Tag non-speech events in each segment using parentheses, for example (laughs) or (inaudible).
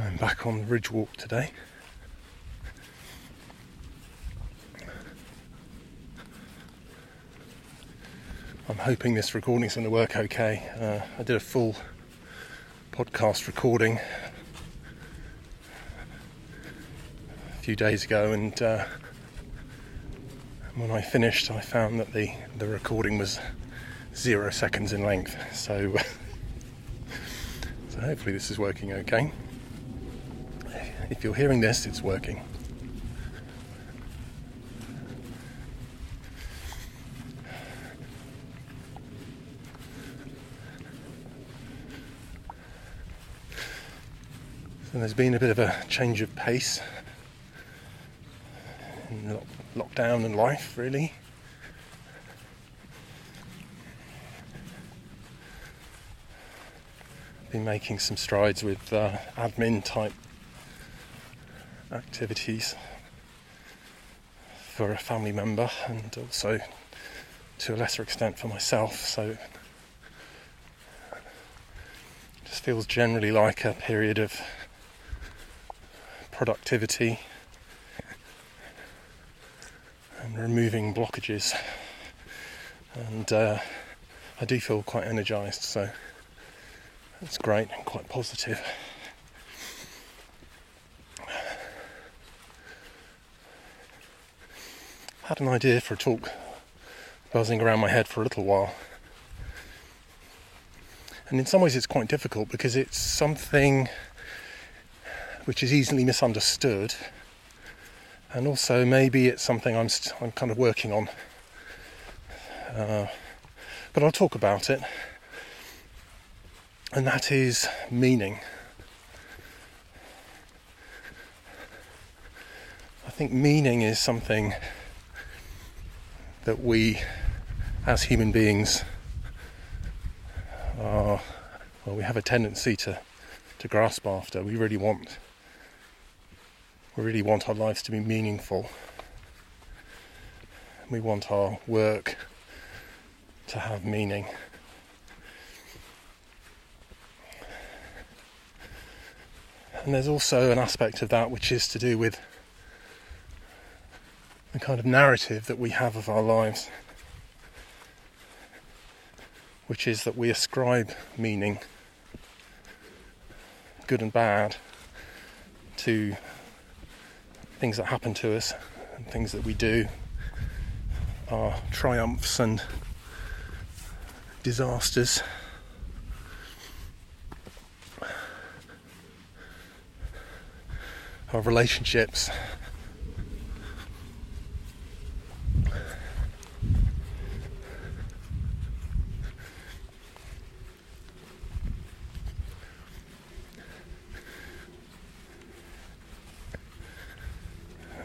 I'm back on the Ridge Walk today. I'm hoping this recording's going to work okay. Uh, I did a full podcast recording a few days ago, and uh, when I finished, I found that the, the recording was zero seconds in length. So, (laughs) so hopefully, this is working okay. If you're hearing this, it's working. So there's been a bit of a change of pace in lockdown and life, really. Been making some strides with uh, admin type activities for a family member and also to a lesser extent for myself. So it just feels generally like a period of productivity and removing blockages. And uh, I do feel quite energized, so it's great and quite positive. Had an idea for a talk buzzing around my head for a little while. And in some ways, it's quite difficult because it's something which is easily misunderstood, and also maybe it's something I'm st- I'm kind of working on. Uh, but I'll talk about it, and that is meaning. I think meaning is something that we, as human beings, are well, we have a tendency to to grasp after. We really want we really want our lives to be meaningful. We want our work to have meaning. And there's also an aspect of that which is to do with the kind of narrative that we have of our lives, which is that we ascribe meaning, good and bad, to things that happen to us and things that we do, our triumphs and disasters. Our relationships,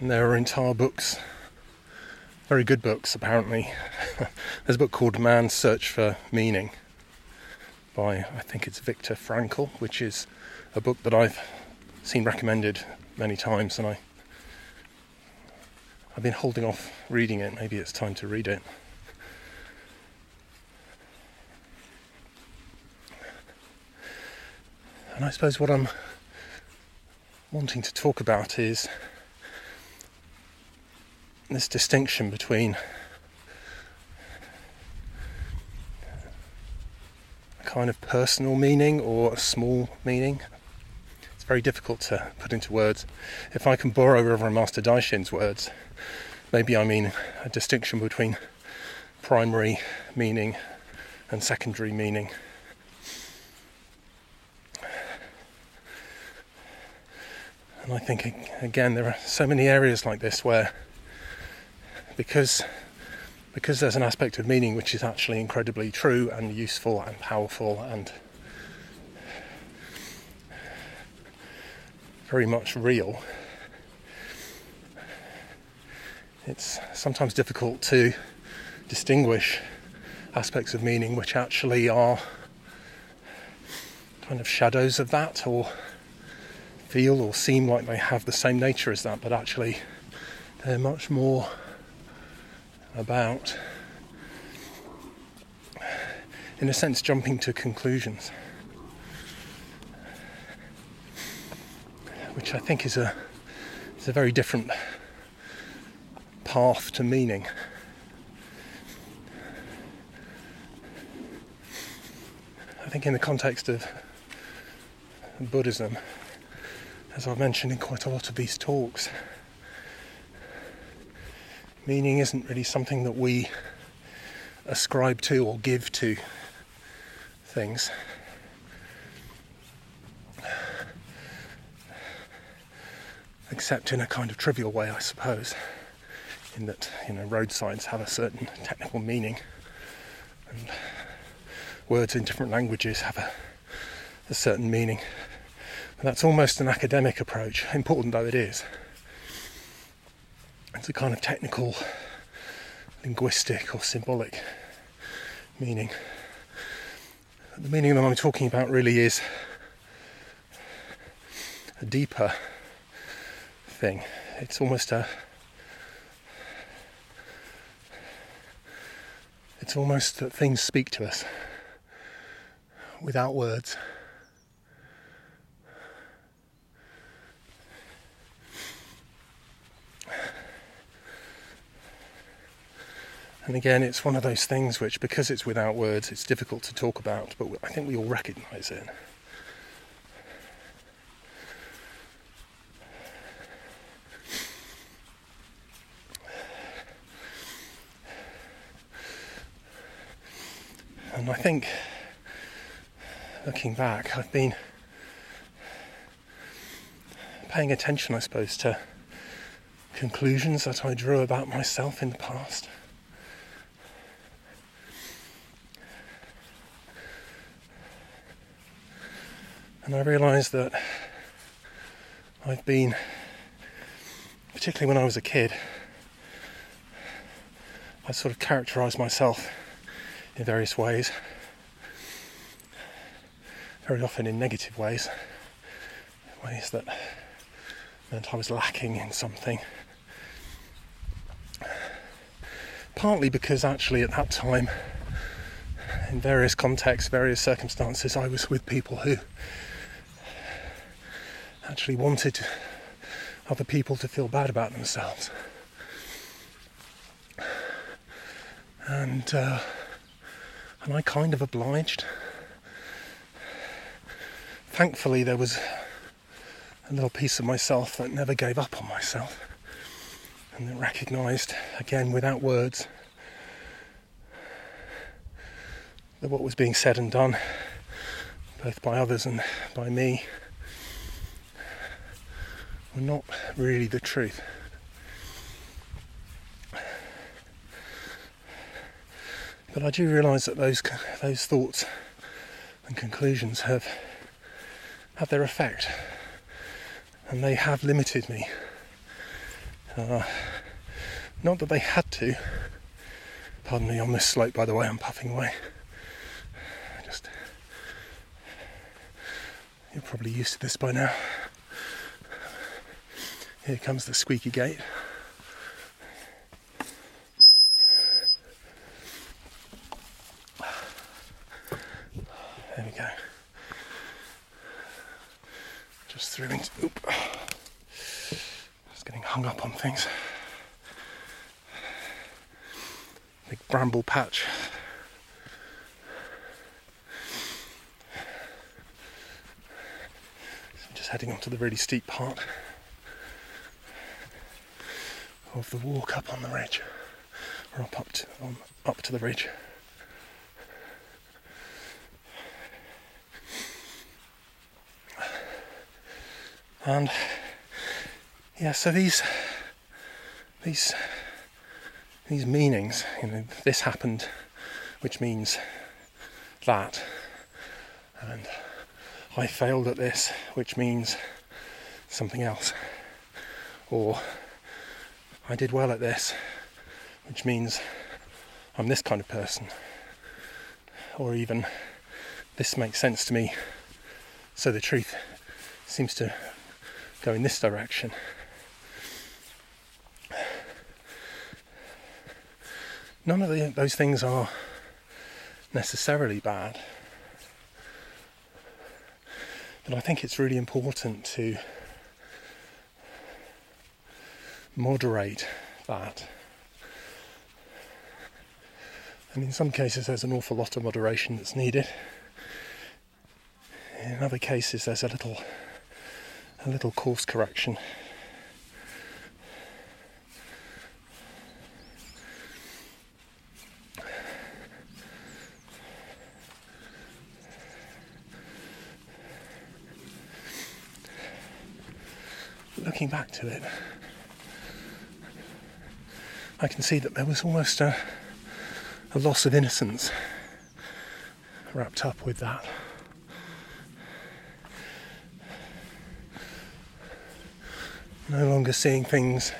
and there are entire books, very good books apparently. (laughs) There's a book called Man's Search for Meaning by I think it's Viktor Frankl, which is a book that I've seen recommended many times, and I I've been holding off reading it. Maybe it's time to read it. And I suppose what I'm wanting to talk about is this distinction between a kind of personal meaning or a small meaning. It's very difficult to put into words. If I can borrow Reverend Master Daishin's words, maybe I mean a distinction between primary meaning and secondary meaning. And I think, again, there are so many areas like this where because because there's an aspect of meaning which is actually incredibly true and useful and powerful and very much real. It's sometimes difficult to distinguish aspects of meaning which actually are kind of shadows of that or feel or seem like they have the same nature as that, but actually they're much more about, in a sense, jumping to conclusions. Which I think is a is a very different path to meaning. I think in the context of Buddhism, as I've mentioned in quite a lot of these talks, meaning isn't really something that we ascribe to or give to things. Except in a kind of trivial way, I suppose, in that you know road signs have a certain technical meaning, and words in different languages have a, a certain meaning. And that's almost an academic approach, important though it is. It's a kind of technical, linguistic, or symbolic meaning. The meaning that I'm talking about really is a deeper thing. It's almost a it's almost that things speak to us without words. And again, it's one of those things which, because it's without words, it's difficult to talk about, but I think we all recognise it. And I think, looking back, I've been paying attention, I suppose, to conclusions that I drew about myself in the past. And I realised that I've been, particularly when I was a kid, I sort of characterised myself in various ways, very often in negative ways, ways that meant I was lacking in something. Partly because actually at that time, in various contexts, various circumstances, I was with people who actually wanted other people to feel bad about themselves. And uh, and I kind of obliged. Thankfully, there was a little piece of myself that never gave up on myself and that recognised, again without words, that what was being said and done, both by others and by me, were not really the truth. But I do realise that those those thoughts and conclusions have have their effect, and they have limited me. Uh, not that they had to. Pardon me on this slope, by the way. I'm puffing away. Just you're probably used to this by now. Here comes the squeaky gate. There we go. Just threw into. Oop. Just getting hung up on things. Big bramble patch. So I'm just heading onto the really steep part of the walk up on the ridge, or up up to, um, up to the ridge. And yeah, so these these these meanings, you know, this happened, which means that, and I failed at this, which means something else, or I did well at this, which means I'm this kind of person, or even this makes sense to me, so the truth seems to go in this direction. None of the, those things are necessarily bad. But I think it's really important to moderate that. And in some cases, there's an awful lot of moderation that's needed. In other cases, there's a little, a little course correction. Looking back to it, I can see that there was almost a a loss of innocence wrapped up with that. No longer seeing things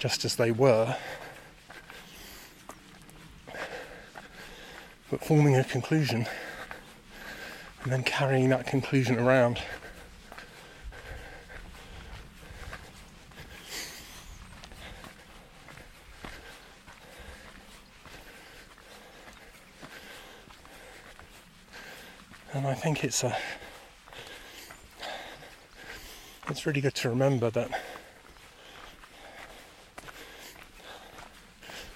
just as they were, but forming a conclusion and then carrying that conclusion around. And I think it's a it's really good to remember that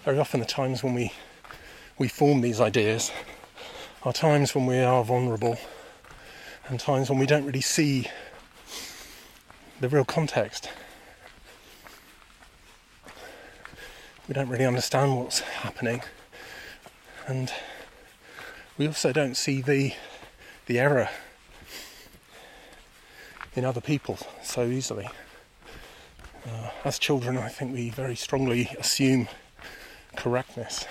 very often the times when we we form these ideas are times when we are vulnerable and times when we don't really see the real context. We don't really understand what's happening and we also don't see the the error in other people so easily. Uh, as children, I think we very strongly assume correctness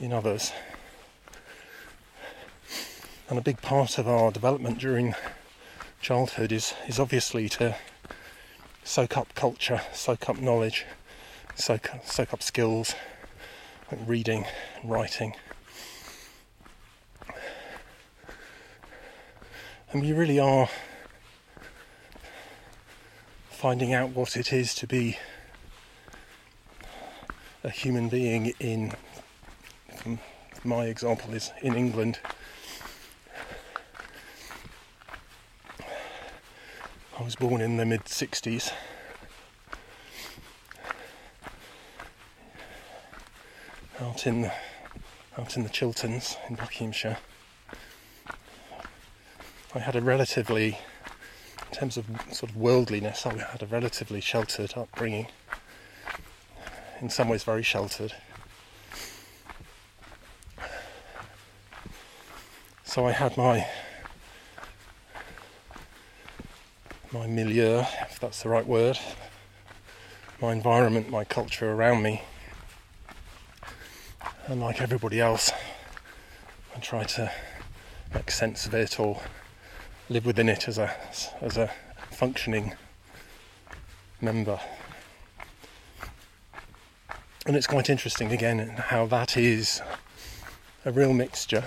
in others. And a big part of our development during childhood is, is obviously to soak up culture, soak up knowledge, soak, soak up skills like reading, writing. And we really are finding out what it is to be a human being in, my example is in England. I was born in the mid 60s. Out in out in the Chilterns in Buckinghamshire. I had a relatively, in terms of sort of worldliness, I had a relatively sheltered upbringing. In some ways, very sheltered. So I had my my milieu, if that's the right word, my environment, my culture around me, and like everybody else, I tried to make sense of it or live within it as a as a functioning member. And it's quite interesting again how that is a real mixture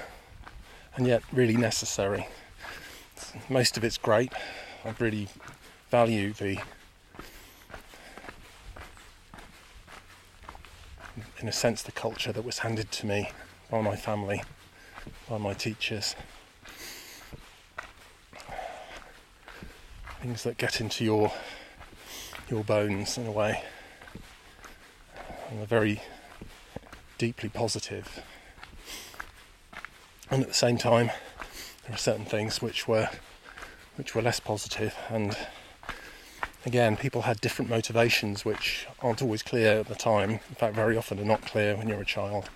and yet really necessary. Most of it's great. I really value the in a sense the culture that was handed to me by my family, by my teachers. Things that get into your your bones in a way and are very deeply positive. and at the same time there are certain things which were which were less positive and again people had different motivations which aren't always clear at the time. In fact very often are not clear when you're a child.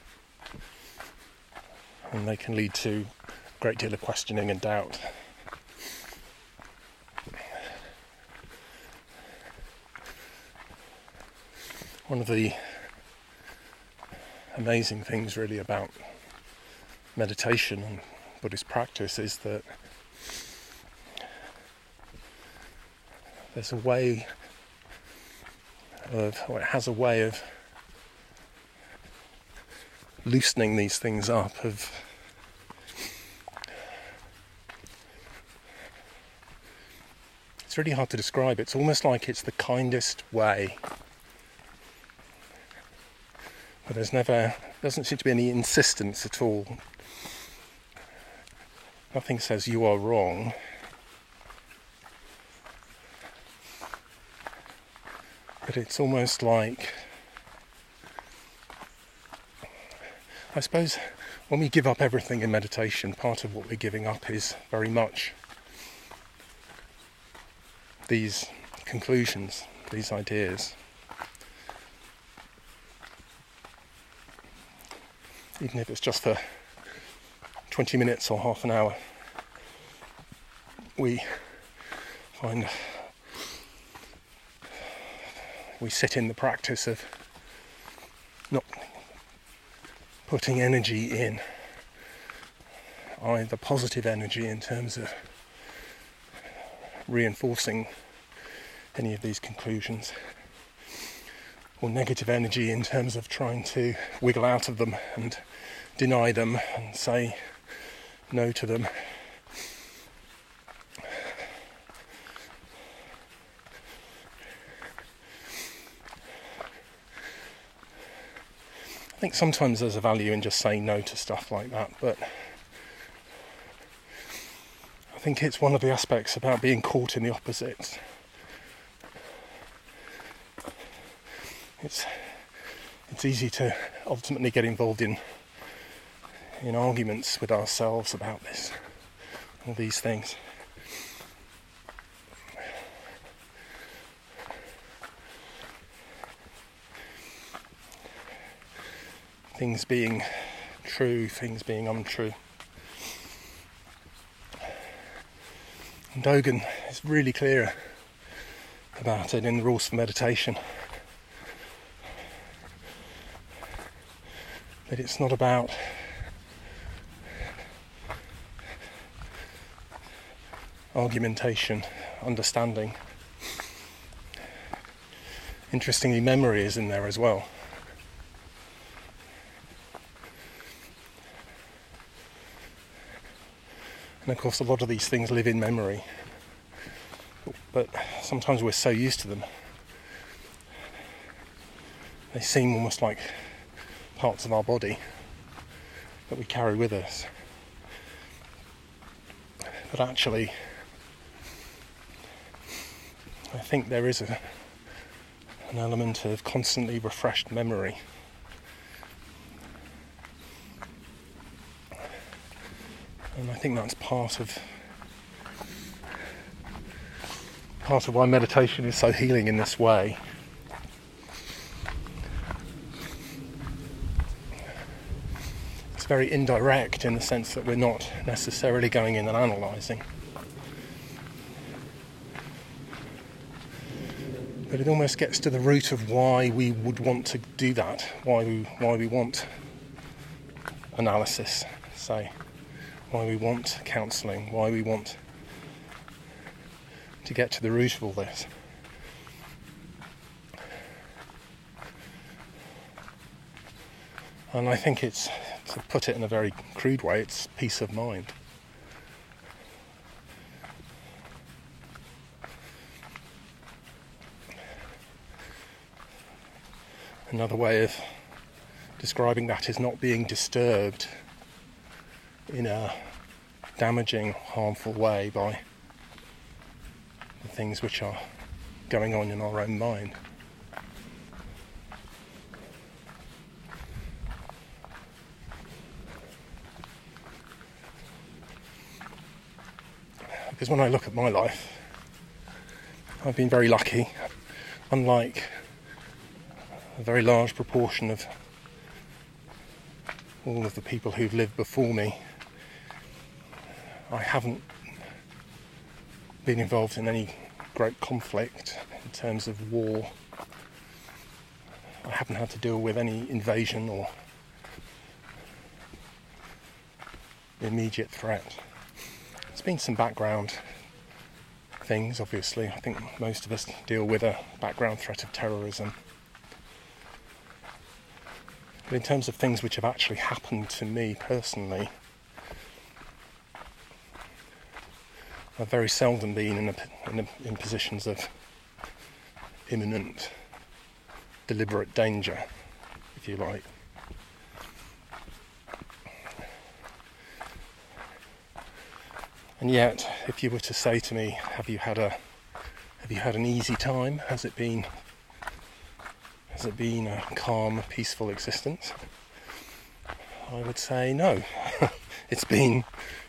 And they can lead to a great deal of questioning and doubt one of the amazing things really about meditation and Buddhist practice is that there's a way of, or it has a way of loosening these things up, of it's really hard to describe. It's almost like it's the kindest way but there's never doesn't seem to be any insistence at all. Nothing says you are wrong. But it's almost like I suppose when we give up everything in meditation, part of what we're giving up is very much these conclusions, these ideas. Even if it's just for 20 minutes or half an hour, we find we sit in the practice of not putting energy in, either positive energy in terms of reinforcing any of these conclusions, or negative energy in terms of trying to wiggle out of them and deny them and say no to them. I think sometimes there's a value in just saying no to stuff like that, but I think it's one of the aspects about being caught in the opposites. It's it's easy to ultimately get involved in in arguments with ourselves about this, all these things. Things being true, things being untrue. And Dogen is really clear about it in the rules for meditation. That it's not about argumentation, understanding. Interestingly, memory is in there as well. And of course, a lot of these things live in memory, but sometimes we're so used to them, they seem almost like parts of our body that we carry with us. But actually, I think there is a, an element of constantly refreshed memory. And I think that's part of part of why meditation is so healing in this way. Very indirect in the sense that we're not necessarily going in and analysing. but it almost gets to the root of why we would want to do that, why we, why we want analysis, say, why we want counselling, why we want to get to the root of all this. And I think it's, to put it in a very crude way, it's peace of mind. Another way of describing that is not being disturbed in a damaging, harmful way by the things which are going on in our own mind. Because when I look at my life, I've been very lucky. Unlike a very large proportion of all of the people who've lived before me. I haven't been involved in any great conflict in terms of war. I haven't had to deal with any invasion or immediate threat. There's been some background things, obviously. I think most of us deal with a background threat of terrorism. But in terms of things which have actually happened to me personally, I've very seldom been in, a, in, a, in positions of imminent, deliberate danger, if you like. And yet, if you were to say to me, "Have you had a, have you had an easy time? Has it been Has it been a calm, peaceful existence? I would say no. (laughs) it's been,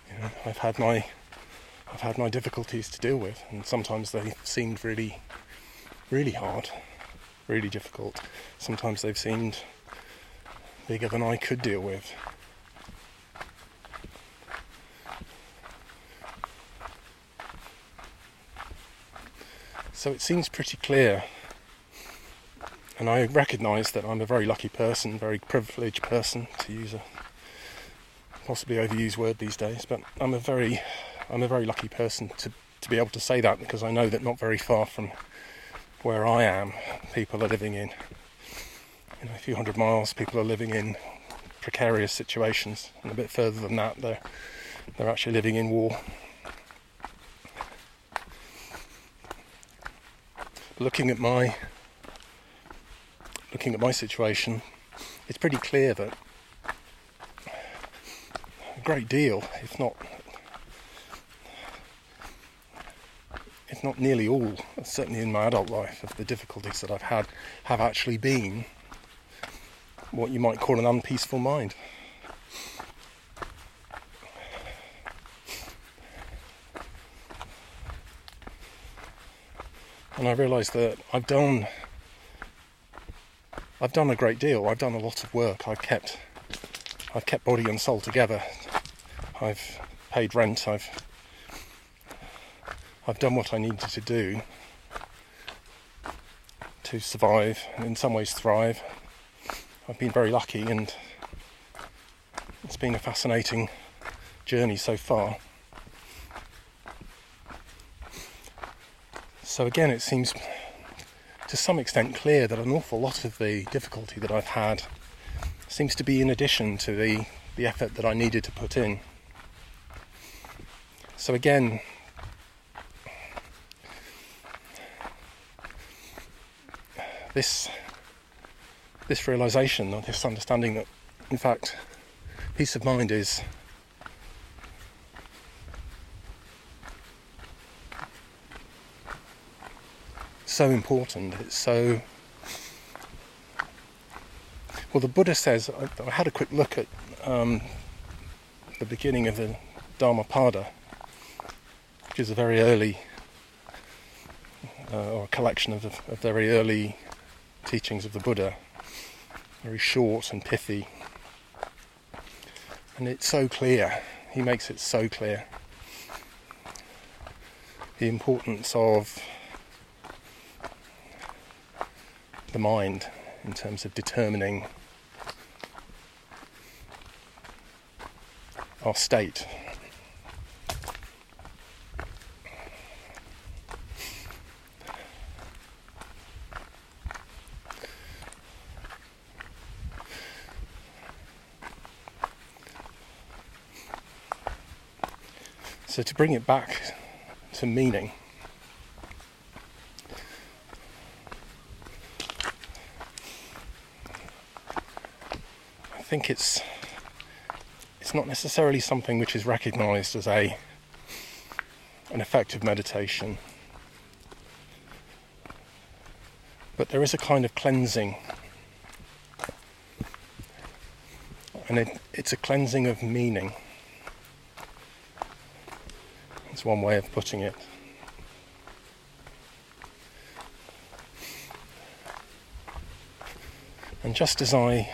you know, I've had my, I've had my difficulties to deal with, and sometimes they seemed really, really hard, really difficult. Sometimes they've seemed bigger than I could deal with. So it seems pretty clear. And I recognise that I'm a very lucky person, very privileged person, to use a possibly overused word these days, but I'm a very I'm a very lucky person to, to be able to say that because I know that not very far from where I am, people are living in you know, a few hundred miles, people are living in precarious situations, and a bit further than that, they're they're actually living in war. Looking at my looking at my situation, it's pretty clear that a great deal, if not if not nearly all, certainly in my adult life, of the difficulties that I've had have actually been what you might call an unpeaceful mind. And I realised that I've done I've done a great deal. I've done a lot of work. I've kept I've kept body and soul together. I've paid rent. I've I've done what I needed to do to survive and in some ways thrive. I've been very lucky and it's been a fascinating journey so far. So again, it seems to some extent clear that an awful lot of the difficulty that I've had seems to be in addition to the, the effort that I needed to put in. So again, this this realization or this understanding that in fact peace of mind is so important. It's so. Well, the Buddha says, I, had a quick look at um, the beginning of the Dhammapada, which is a very early, uh, or a collection of, of very early teachings of the Buddha, very short and pithy. And it's so clear, he makes it so clear the importance of the mind in terms of determining our state. So, to bring it back to meaning, think it's it's not necessarily something which is recognized as a an effective meditation. But there is a kind of cleansing. And it, it's a cleansing of meaning. It's one way of putting it. And just as I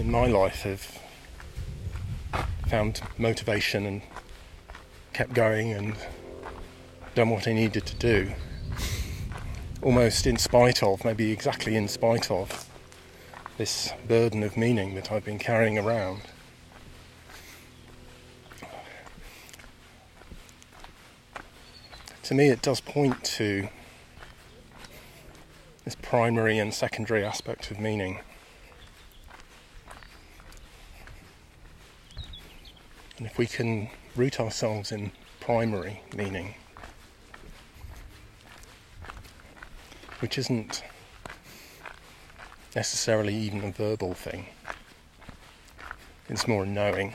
in my life have found motivation and kept going and done what I needed to do, almost in spite of, maybe exactly in spite of, this burden of meaning that I've been carrying around. To me, it does point to this primary and secondary aspect of meaning. And if we can root ourselves in primary meaning, which isn't necessarily even a verbal thing, it's more knowing.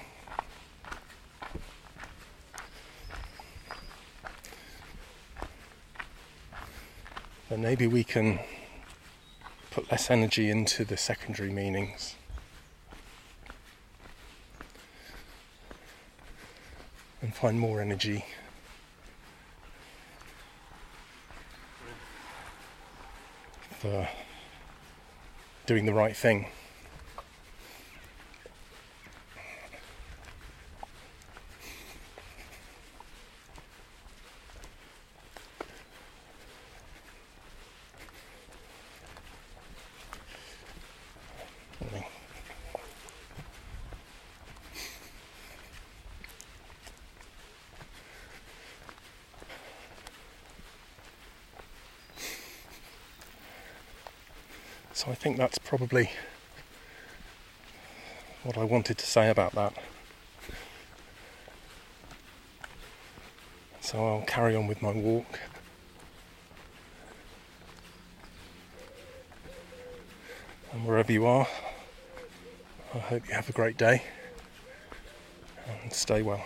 Then maybe we can put less energy into the secondary meanings. And find more energy for doing the right thing. So I think that's probably what I wanted to say about that. So I'll carry on with my walk. And wherever you are, I hope you have a great day and stay well.